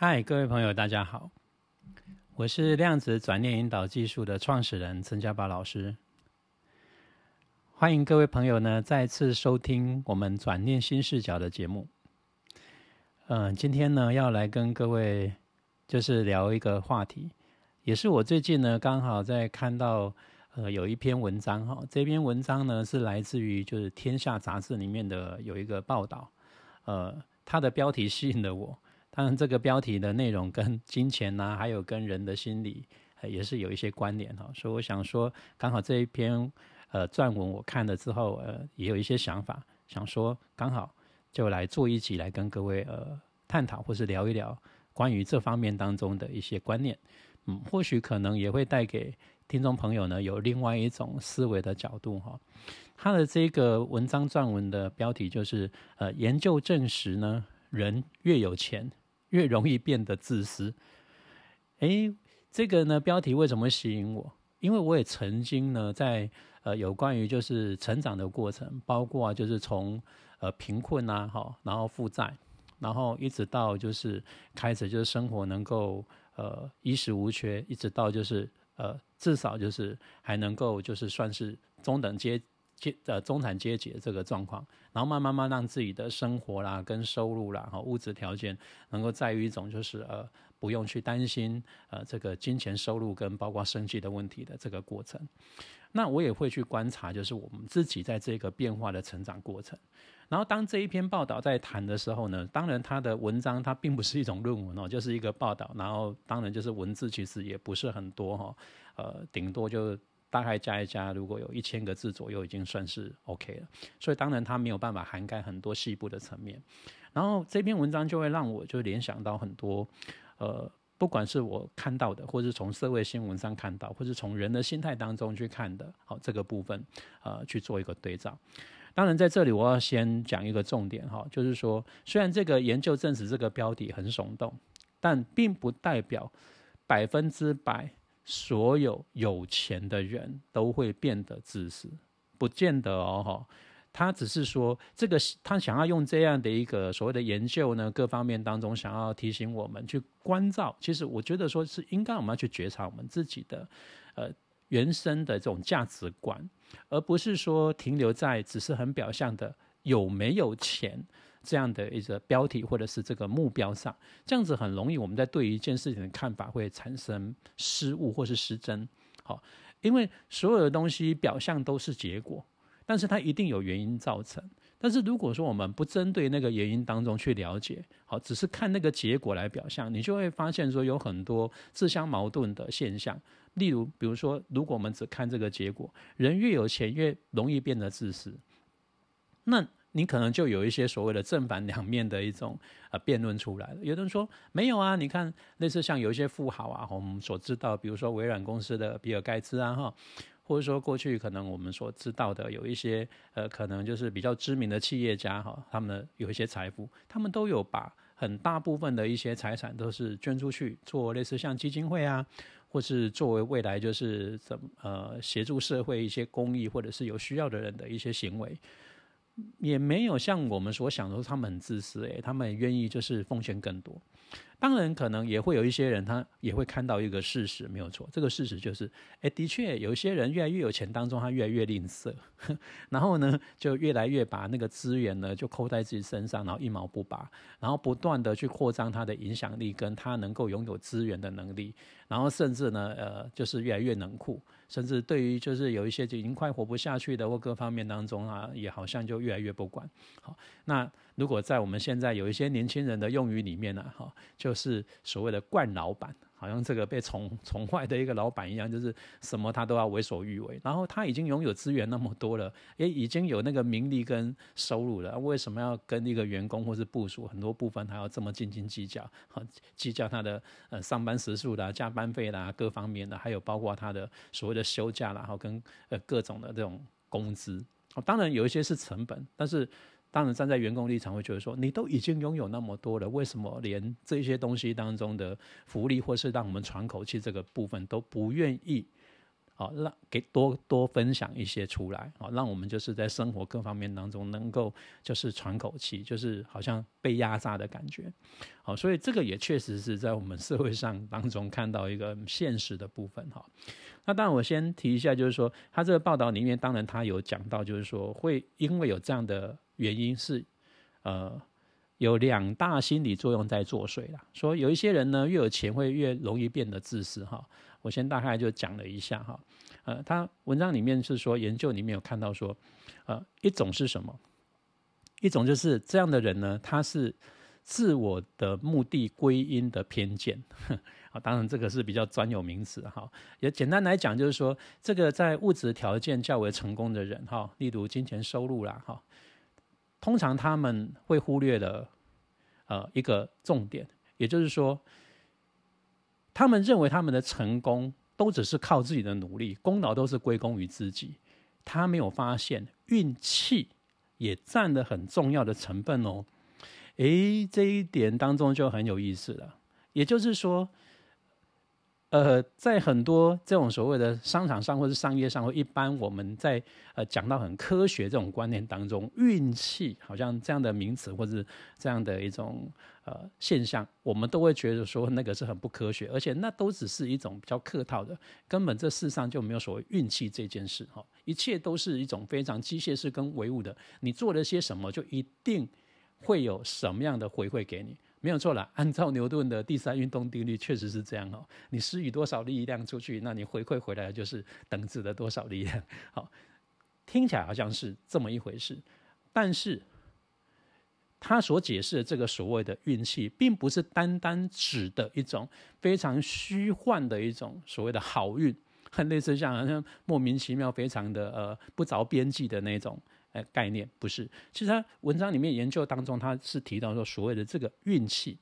嗨，各位朋友，大家好，我是量子转念引导技术的创始人陈家宝老师。欢迎各位朋友呢再次收听我们转念新视角的节目。嗯，今天呢要来跟各位就是聊一个话题，也是我最近呢刚好在看到呃有一篇文章哈，这篇文章呢是来自于就是《天下》杂志里面的有一个报道，呃，它的标题吸引了我。当然，这个标题的内容跟金钱呐，还有跟人的心理，呃也是有一些关联哈。所以我想说，刚好这一篇呃撰文我看了之后，呃，也有一些想法，想说刚好就来做一集来跟各位呃探讨，或是聊一聊关于这方面当中的一些观念。嗯，或许可能也会带给听众朋友呢有另外一种思维的角度哈。他的这个文章撰文的标题就是呃，研究证实呢，人越有钱。越容易变得自私。诶，这个呢标题为什么吸引我？因为我也曾经呢在呃有关于就是成长的过程，包括啊就是从呃贫困啊，哈，然后负债，然后一直到就是开始就是生活能够呃衣食无缺，一直到就是呃至少就是还能够就是算是中等阶。阶呃中产阶级的这个状况，然后慢慢慢让自己的生活啦、跟收入啦、哈物质条件能够在于一种就是呃不用去担心呃这个金钱收入跟包括生计的问题的这个过程。那我也会去观察，就是我们自己在这个变化的成长过程。然后当这一篇报道在谈的时候呢，当然他的文章它并不是一种论文哦，就是一个报道。然后当然就是文字其实也不是很多哈，呃顶多就。大概加一加，如果有一千个字左右，已经算是 OK 了。所以当然它没有办法涵盖很多细部的层面。然后这篇文章就会让我就联想到很多，呃，不管是我看到的，或是从社会新闻上看到，或是从人的心态当中去看的，好这个部分，呃，去做一个对照。当然在这里我要先讲一个重点哈，就是说虽然这个研究证实这个标题很耸动，但并不代表百分之百。所有有钱的人都会变得自私，不见得哦，哈。他只是说，这个他想要用这样的一个所谓的研究呢，各方面当中想要提醒我们去关照。其实我觉得说是应该我们要去觉察我们自己的呃原生的这种价值观，而不是说停留在只是很表象的有没有钱。这样的一个标题或者是这个目标上，这样子很容易，我们在对一件事情的看法会产生失误或是失真。好，因为所有的东西表象都是结果，但是它一定有原因造成。但是如果说我们不针对那个原因当中去了解，好，只是看那个结果来表象，你就会发现说有很多自相矛盾的现象。例如，比如说，如果我们只看这个结果，人越有钱越容易变得自私，那。你可能就有一些所谓的正反两面的一种呃辩论出来了。有的人说没有啊，你看类似像有一些富豪啊，我们所知道，比如说微软公司的比尔盖茨啊，哈，或者说过去可能我们所知道的有一些呃，可能就是比较知名的企业家哈，他们有一些财富，他们都有把很大部分的一些财产都是捐出去做类似像基金会啊，或是作为未来就是怎么呃协助社会一些公益或者是有需要的人的一些行为。也没有像我们所想的，他们很自私诶，他们愿意就是奉献更多。当然，可能也会有一些人，他也会看到一个事实，没有错。这个事实就是，哎，的确有一些人越来越有钱当中，他越来越吝啬，然后呢，就越来越把那个资源呢就扣在自己身上，然后一毛不拔，然后不断的去扩张他的影响力，跟他能够拥有资源的能力，然后甚至呢，呃，就是越来越冷酷，甚至对于就是有一些就已经快活不下去的或各方面当中啊，也好像就越来越不管。好，那。如果在我们现在有一些年轻人的用语里面呢，哈，就是所谓的惯老板，好像这个被宠宠坏的一个老板一样，就是什么他都要为所欲为。然后他已经拥有资源那么多了，也已经有那个名利跟收入了，为什么要跟一个员工或是部署很多部分还要这么斤斤计较？哈，计较他的呃上班时数啦、加班费啦、各方面的，还有包括他的所谓的休假啦，然后跟呃各种的这种工资。当然有一些是成本，但是。当然，站在员工立场会觉得说，你都已经拥有那么多了，为什么连这些东西当中的福利，或是让我们喘口气这个部分都不愿意好，让给多多分享一些出来，好，让我们就是在生活各方面当中能够就是喘口气，就是好像被压榨的感觉，好，所以这个也确实是在我们社会上当中看到一个现实的部分，哈。那当然我先提一下，就是说他这个报道里面，当然他有讲到，就是说会因为有这样的原因是，呃，有两大心理作用在作祟啦。说有一些人呢，越有钱会越容易变得自私，哈。我先大概就讲了一下哈，呃，他文章里面是说研究里面有看到说，呃，一种是什么？一种就是这样的人呢，他是自我的目的归因的偏见，啊，当然这个是比较专有名词哈。也简单来讲就是说，这个在物质条件较为成功的人哈，例如金钱收入啦哈，通常他们会忽略了呃一个重点，也就是说。他们认为他们的成功都只是靠自己的努力，功劳都是归功于自己。他没有发现运气也占了很重要的成分哦。诶，这一点当中就很有意思了。也就是说。呃，在很多这种所谓的商场上或是商业上，或一般我们在呃讲到很科学这种观念当中，运气好像这样的名词或者这样的一种呃现象，我们都会觉得说那个是很不科学，而且那都只是一种比较客套的，根本这世上就没有所谓运气这件事哈，一切都是一种非常机械式跟唯物的，你做了些什么，就一定会有什么样的回馈给你。没有错了，按照牛顿的第三运动定律，确实是这样哦。你施予多少力量出去，那你回馈回来的就是等值的多少力量。好，听起来好像是这么一回事，但是他所解释的这个所谓的运气，并不是单单指的一种非常虚幻的一种所谓的好运，很 类似像好像莫名其妙、非常的呃不着边际的那种。概念不是，其实他文章里面研究当中，他是提到说，所谓的这个运气，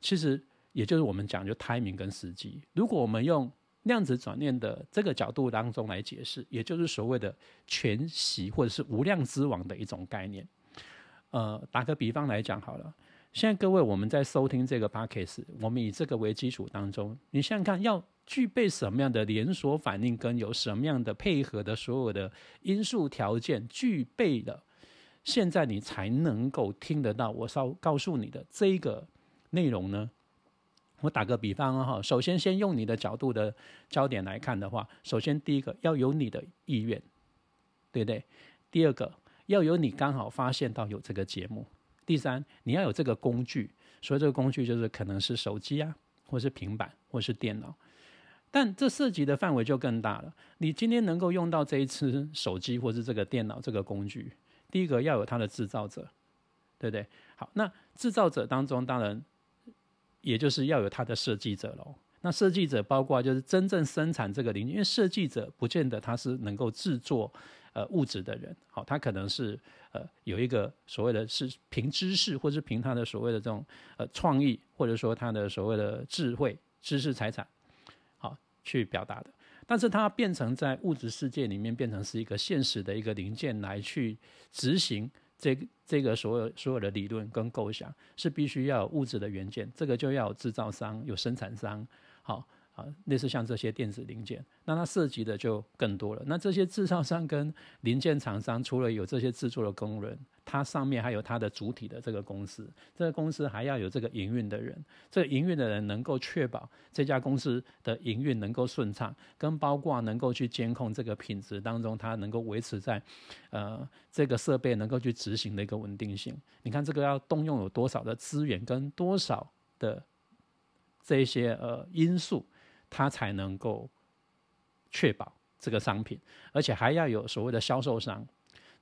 其实也就是我们讲就 timing 跟时机。如果我们用量子转念的这个角度当中来解释，也就是所谓的全息或者是无量之王的一种概念。呃，打个比方来讲好了。现在各位，我们在收听这个 podcast，我们以这个为基础当中，你想想看，要具备什么样的连锁反应，跟有什么样的配合的所有的因素条件具备了，现在你才能够听得到我稍告诉你的这一个内容呢？我打个比方哈，首先先用你的角度的焦点来看的话，首先第一个要有你的意愿，对不对？第二个要有你刚好发现到有这个节目。第三，你要有这个工具，所以这个工具就是可能是手机啊，或是平板，或是电脑。但这涉及的范围就更大了。你今天能够用到这一次手机或是这个电脑这个工具，第一个要有它的制造者，对不对？好，那制造者当中当然也就是要有它的设计者喽。那设计者包括就是真正生产这个零件，因为设计者不见得他是能够制作。呃，物质的人，好，他可能是呃有一个所谓的是凭知识，或是凭他的所谓的这种呃创意，或者说他的所谓的智慧、知识财产，去表达的。但是它变成在物质世界里面变成是一个现实的一个零件来去执行这这个所有所有的理论跟构想，是必须要有物质的原件，这个就要有制造商、有生产商，好。啊，类似像这些电子零件，那它涉及的就更多了。那这些制造商跟零件厂商，除了有这些制作的工人，它上面还有它的主体的这个公司，这个公司还要有这个营运的人，这个营运的人能够确保这家公司的营运能够顺畅，跟包括能够去监控这个品质当中，它能够维持在呃这个设备能够去执行的一个稳定性。你看这个要动用有多少的资源跟多少的这些呃因素。它才能够确保这个商品，而且还要有所谓的销售商。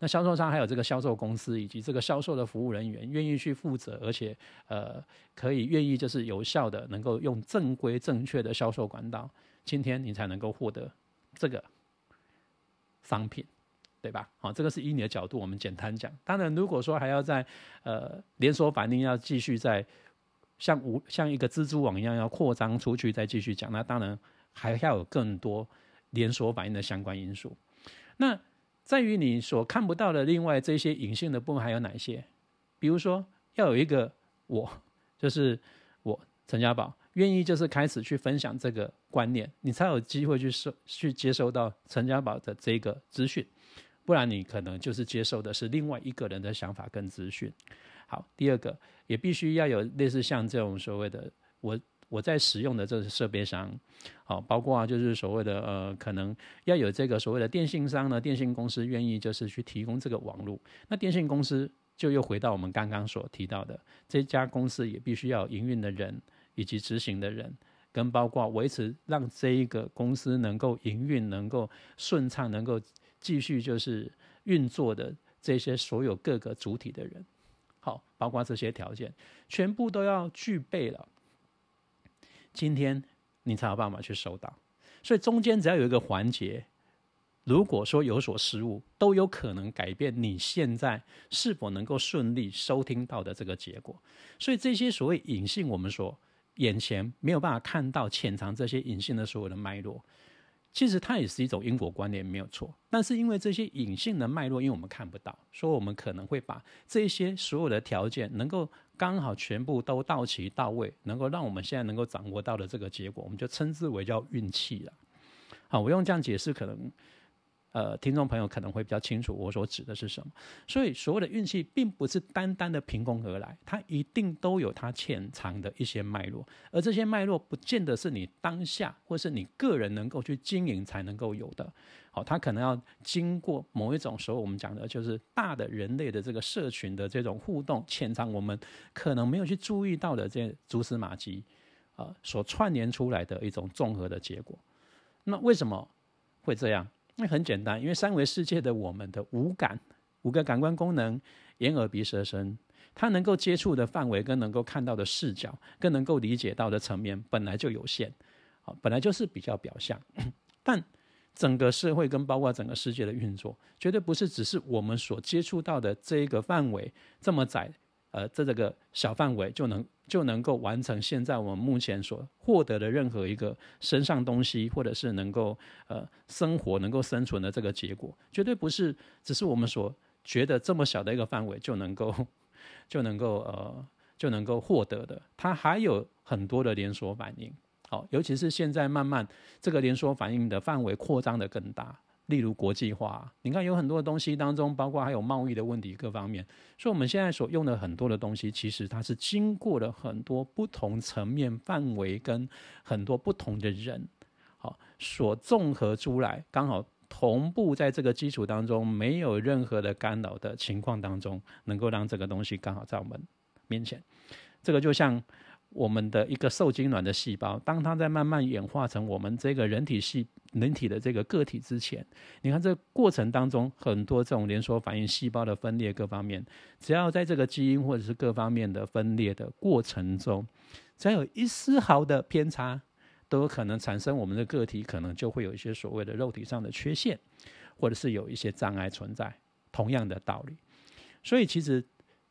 那销售商还有这个销售公司以及这个销售的服务人员，愿意去负责，而且呃可以愿意就是有效的能够用正规正确的销售管道，今天你才能够获得这个商品，对吧？好，这个是以你的角度，我们简单讲。当然，如果说还要在呃连锁反应要继续在。像无像一个蜘蛛网一样要扩张出去，再继续讲，那当然还要有更多连锁反应的相关因素。那在于你所看不到的另外这些隐性的部分还有哪些？比如说要有一个我，就是我陈家宝，愿意就是开始去分享这个观念，你才有机会去收去接收到陈家宝的这个资讯，不然你可能就是接受的是另外一个人的想法跟资讯。好，第二个也必须要有类似像这种所谓的我我在使用的这个设备商，好，包括啊就是所谓的呃可能要有这个所谓的电信商呢，电信公司愿意就是去提供这个网络，那电信公司就又回到我们刚刚所提到的，这家公司也必须要营运的人。以及执行的人，跟包括维持让这一个公司能够营运、能够顺畅、能够继续就是运作的这些所有各个主体的人，好，包括这些条件全部都要具备了，今天你才有办法去收到。所以中间只要有一个环节。如果说有所失误，都有可能改变你现在是否能够顺利收听到的这个结果。所以这些所谓隐性，我们说。眼前没有办法看到潜藏这些隐性的所有的脉络，其实它也是一种因果观念，没有错。但是因为这些隐性的脉络，因为我们看不到，所以我们可能会把这些所有的条件能够刚好全部都到齐到位，能够让我们现在能够掌握到的这个结果，我们就称之为叫运气了。好，我用这样解释可能。呃，听众朋友可能会比较清楚我所指的是什么。所以，所谓的运气并不是单单的凭空而来，它一定都有它潜藏的一些脉络，而这些脉络不见得是你当下或是你个人能够去经营才能够有的。好，它可能要经过某一种时候，我们讲的就是大的人类的这个社群的这种互动，潜藏我们可能没有去注意到的这些蛛丝马迹，啊，所串联出来的一种综合的结果。那为什么会这样？那很简单，因为三维世界的我们的五感、五个感官功能——眼、耳、鼻、舌、身，它能够接触的范围跟能够看到的视角，跟能够理解到的层面本来就有限，好，本来就是比较表象。但整个社会跟包括整个世界的运作，绝对不是只是我们所接触到的这一个范围这么窄。呃，在这个小范围就能就能够完成现在我们目前所获得的任何一个身上东西，或者是能够呃生活、能够生存的这个结果，绝对不是只是我们所觉得这么小的一个范围就能够 就能够呃就能够获得的。它还有很多的连锁反应，好，尤其是现在慢慢这个连锁反应的范围扩张的更大。例如国际化，你看有很多的东西当中，包括还有贸易的问题各方面，所以我们现在所用的很多的东西，其实它是经过了很多不同层面、范围跟很多不同的人，好所综合出来，刚好同步在这个基础当中，没有任何的干扰的情况当中，能够让这个东西刚好在我们面前，这个就像。我们的一个受精卵的细胞，当它在慢慢演化成我们这个人体细人体的这个个体之前，你看这过程当中很多这种连锁反应、细胞的分裂各方面，只要在这个基因或者是各方面的分裂的过程中，只要有一丝毫的偏差，都有可能产生我们的个体可能就会有一些所谓的肉体上的缺陷，或者是有一些障碍存在。同样的道理，所以其实。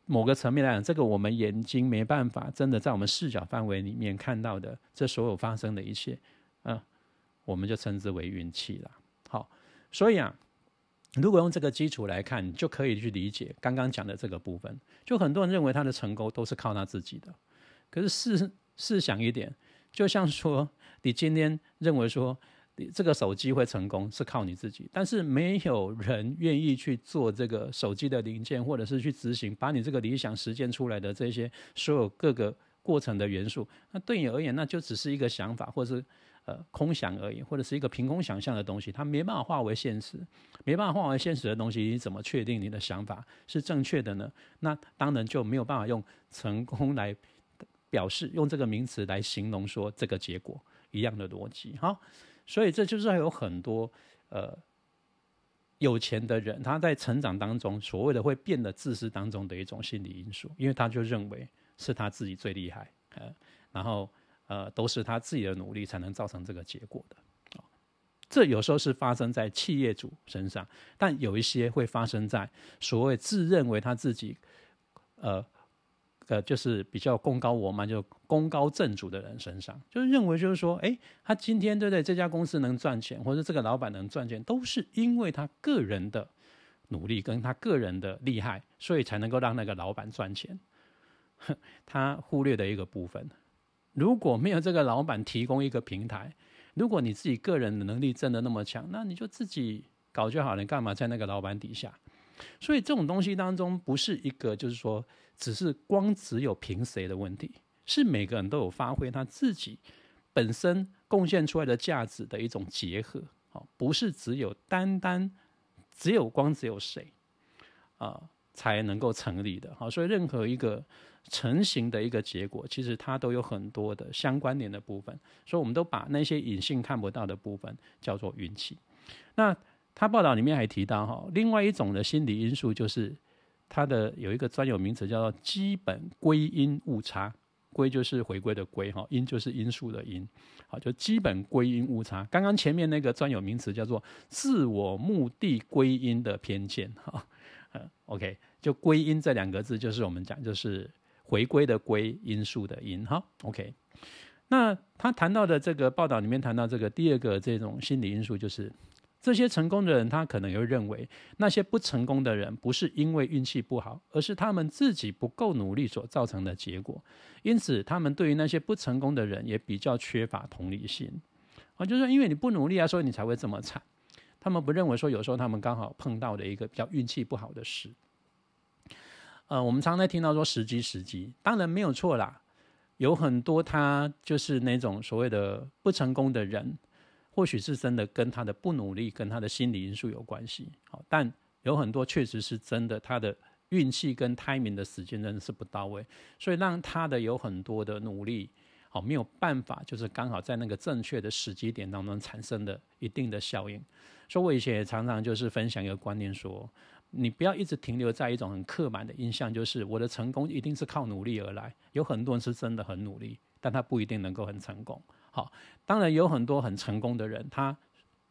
某个层面来讲，这个我们眼睛没办法真的在我们视角范围里面看到的，这所有发生的一切，嗯，我们就称之为运气了。好，所以啊，如果用这个基础来看，就可以去理解刚刚讲的这个部分。就很多人认为他的成功都是靠他自己的，可是试试想一点，就像说你今天认为说。这个手机会成功是靠你自己，但是没有人愿意去做这个手机的零件，或者是去执行把你这个理想实践出来的这些所有各个过程的元素。那对你而言，那就只是一个想法，或者是呃空想而已，或者是一个凭空想象的东西，它没办法化为现实，没办法化为现实的东西，你怎么确定你的想法是正确的呢？那当然就没有办法用成功来表示，用这个名词来形容说这个结果一样的逻辑，哈。所以这就是有很多呃有钱的人，他在成长当中所谓的会变得自私当中的一种心理因素，因为他就认为是他自己最厉害，呃，然后呃都是他自己的努力才能造成这个结果的，这有时候是发生在企业主身上，但有一些会发生在所谓自认为他自己呃。呃，就是比较功高我慢，就功高震主的人身上，就是认为就是说，哎，他今天对不对？这家公司能赚钱，或者这个老板能赚钱，都是因为他个人的努力跟他个人的厉害，所以才能够让那个老板赚钱。他忽略的一个部分，如果没有这个老板提供一个平台，如果你自己个人的能力真的那么强，那你就自己搞就好了，你干嘛在那个老板底下？所以这种东西当中，不是一个就是说，只是光只有凭谁的问题，是每个人都有发挥他自己本身贡献出来的价值的一种结合。好，不是只有单单只有光只有谁啊才能够成立的。好，所以任何一个成型的一个结果，其实它都有很多的相关联的部分。所以我们都把那些隐性看不到的部分叫做运气。那他报道里面还提到哈，另外一种的心理因素就是它的有一个专有名词叫做基本归因误差。归就是回归的归哈，因就是因素的因，好，就基本归因误差。刚刚前面那个专有名词叫做自我目的归因的偏见哈，嗯，OK，就归因这两个字就是我们讲就是回归的归因素的因哈，OK。那他谈到的这个报道里面谈到这个第二个这种心理因素就是。这些成功的人，他可能又认为那些不成功的人不是因为运气不好，而是他们自己不够努力所造成的结果。因此，他们对于那些不成功的人也比较缺乏同理心。啊，就是说，因为你不努力啊，所以你才会这么惨。他们不认为说，有时候他们刚好碰到的一个比较运气不好的事。呃，我们常常听到说时机时机，当然没有错啦。有很多他就是那种所谓的不成功的人。或许是真的跟他的不努力、跟他的心理因素有关系，好，但有很多确实是真的，他的运气跟 timing 的时间真的是不到位，所以让他的有很多的努力，好没有办法，就是刚好在那个正确的时机点当中产生的一定的效应。所以我以前也常常就是分享一个观念，说你不要一直停留在一种很刻板的印象，就是我的成功一定是靠努力而来。有很多人是真的很努力，但他不一定能够很成功。好，当然有很多很成功的人，他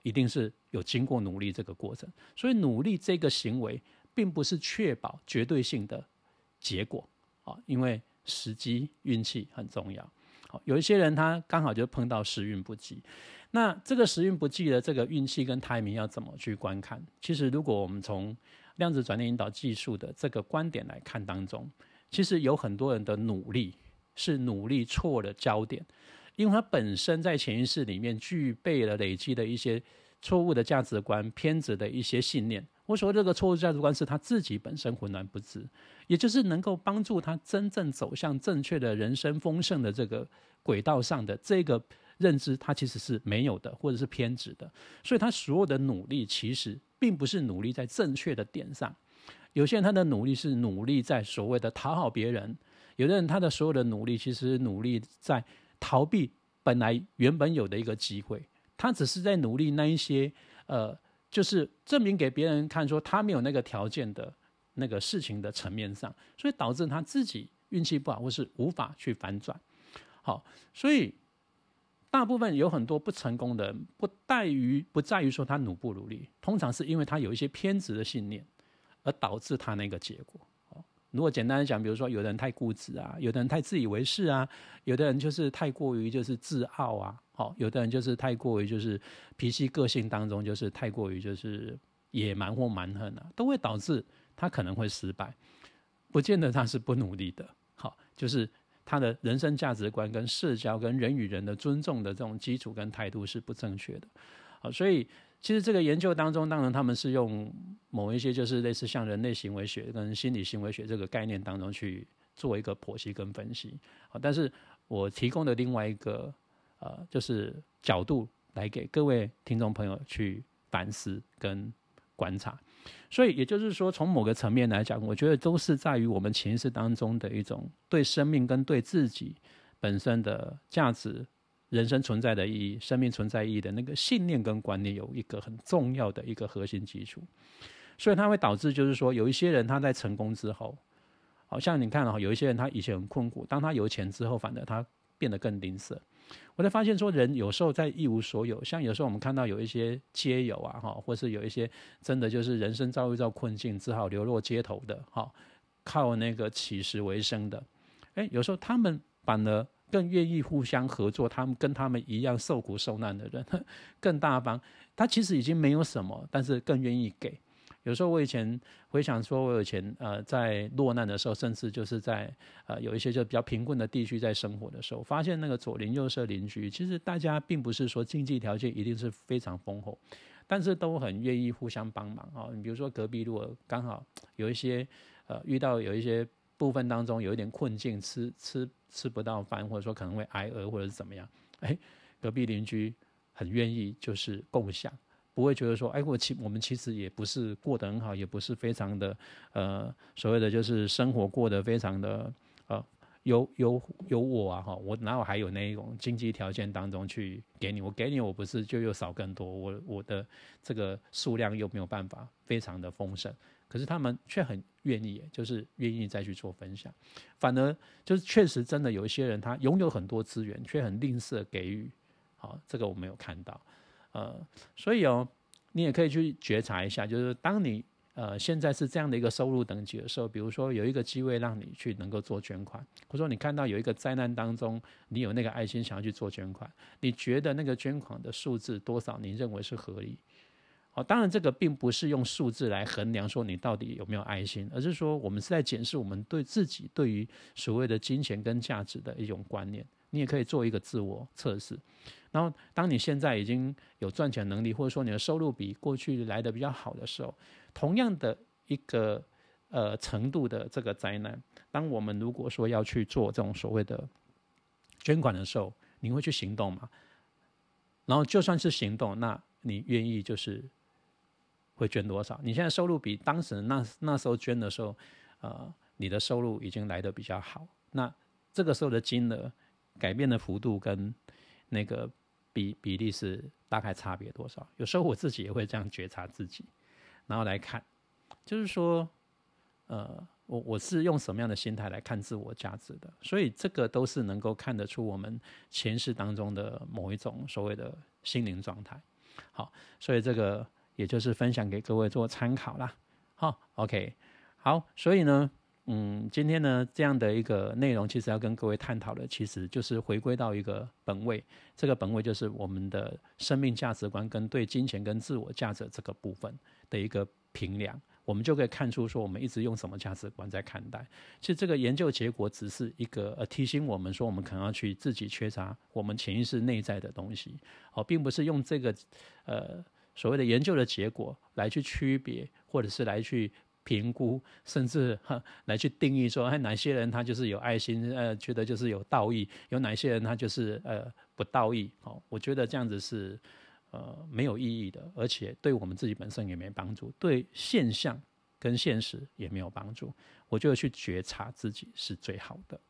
一定是有经过努力这个过程。所以努力这个行为，并不是确保绝对性的结果啊，因为时机运气很重要。好，有一些人他刚好就碰到时运不济，那这个时运不济的这个运气跟胎明要怎么去观看？其实如果我们从量子转念引导技术的这个观点来看当中，其实有很多人的努力是努力错了焦点。因为他本身在潜意识里面具备了累积的一些错误的价值观、偏执的一些信念。我说这个错误价值观是他自己本身浑然不知，也就是能够帮助他真正走向正确的人生丰盛的这个轨道上的这个认知，他其实是没有的，或者是偏执的。所以他所有的努力其实并不是努力在正确的点上。有些人他的努力是努力在所谓的讨好别人，有的人他的所有的努力其实努力在。逃避本来原本有的一个机会，他只是在努力那一些呃，就是证明给别人看说他没有那个条件的那个事情的层面上，所以导致他自己运气不好，或是无法去反转。好，所以大部分有很多不成功的，不在于不在于说他努不努力，通常是因为他有一些偏执的信念，而导致他那个结果。如果简单的讲，比如说有的人太固执啊，有的人太自以为是啊，有的人就是太过于就是自傲啊，好，有的人就是太过于就是脾气个性当中就是太过于就是野蛮或蛮横啊，都会导致他可能会失败，不见得他是不努力的，好，就是他的人生价值观跟社交跟人与人的尊重的这种基础跟态度是不正确的，好，所以。其实这个研究当中，当然他们是用某一些就是类似像人类行为学跟心理行为学这个概念当中去做一个剖析跟分析。好，但是我提供的另外一个呃就是角度来给各位听众朋友去反思跟观察。所以也就是说，从某个层面来讲，我觉得都是在于我们潜意识当中的一种对生命跟对自己本身的价值。人生存在的意义、生命存在意义的那个信念跟观念，有一个很重要的一个核心基础，所以它会导致，就是说，有一些人他在成功之后，好像你看哈，有一些人他以前很困苦，当他有钱之后，反而他变得更吝啬。我才发现说，人有时候在一无所有，像有时候我们看到有一些街友啊，哈，或是有一些真的就是人生遭遇到困境，只好流落街头的，哈，靠那个乞食为生的，哎，有时候他们反而。更愿意互相合作，他们跟他们一样受苦受难的人 更大方。他其实已经没有什么，但是更愿意给，有时候我以前回想说，我以前呃在落难的时候，甚至就是在呃有一些就比较贫困的地区在生活的时候，发现那个左邻右舍邻居，其实大家并不是说经济条件一定是非常丰厚，但是都很愿意互相帮忙啊。你比如说隔壁如果刚好有一些呃遇到有一些部分当中有一点困境，吃吃吃不到饭，或者说可能会挨饿或者是怎么样，哎，隔壁邻居很愿意就是共享。不会觉得说，哎，我其我们其实也不是过得很好，也不是非常的，呃，所谓的就是生活过得非常的，呃，有有有我啊哈，我哪有还有那一种经济条件当中去给你，我给你我不是就又少更多，我我的这个数量又没有办法非常的丰盛，可是他们却很愿意，就是愿意再去做分享，反而就是确实真的有一些人他拥有很多资源，却很吝啬给予，好，这个我没有看到。呃，所以哦，你也可以去觉察一下，就是当你呃现在是这样的一个收入等级的时候，比如说有一个机会让你去能够做捐款，或者说你看到有一个灾难当中，你有那个爱心想要去做捐款，你觉得那个捐款的数字多少，你认为是合理？哦，当然这个并不是用数字来衡量说你到底有没有爱心，而是说我们是在检视我们对自己对于所谓的金钱跟价值的一种观念。你也可以做一个自我测试。然后，当你现在已经有赚钱能力，或者说你的收入比过去来的比较好的时候，同样的一个呃程度的这个灾难，当我们如果说要去做这种所谓的捐款的时候，你会去行动吗？然后就算是行动，那你愿意就是会捐多少？你现在收入比当时那那时候捐的时候，呃，你的收入已经来的比较好，那这个时候的金额改变的幅度跟那个。比比例是大概差别多少？有时候我自己也会这样觉察自己，然后来看，就是说，呃，我我是用什么样的心态来看自我价值的？所以这个都是能够看得出我们前世当中的某一种所谓的心灵状态。好，所以这个也就是分享给各位做参考啦。好，OK，好，所以呢。嗯，今天呢，这样的一个内容，其实要跟各位探讨的，其实就是回归到一个本位。这个本位就是我们的生命价值观跟对金钱跟自我价值这个部分的一个评量。我们就可以看出，说我们一直用什么价值观在看待。其实这个研究结果只是一个呃提醒我们说，我们可能要去自己缺乏我们潜意识内在的东西，哦，并不是用这个呃所谓的研究的结果来去区别，或者是来去。评估，甚至哈来去定义说，哎，哪些人他就是有爱心，呃，觉得就是有道义；有哪些人他就是呃不道义。哦，我觉得这样子是呃没有意义的，而且对我们自己本身也没帮助，对现象跟现实也没有帮助。我觉得去觉察自己是最好的。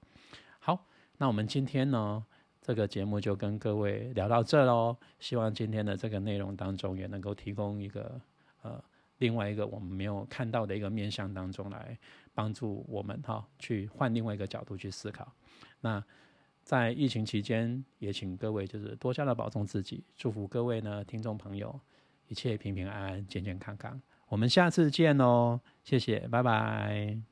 好，那我们今天呢，这个节目就跟各位聊到这喽。希望今天的这个内容当中也能够提供一个呃。另外一个我们没有看到的一个面向当中来帮助我们哈，去换另外一个角度去思考。那在疫情期间，也请各位就是多加的保重自己，祝福各位呢听众朋友一切平平安安、健健康康。我们下次见哦，谢谢，拜拜。